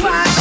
why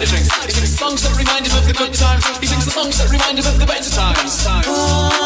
He sings songs that remind him of the good times. He sings the songs that remind him of the better times. times.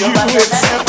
you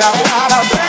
down out of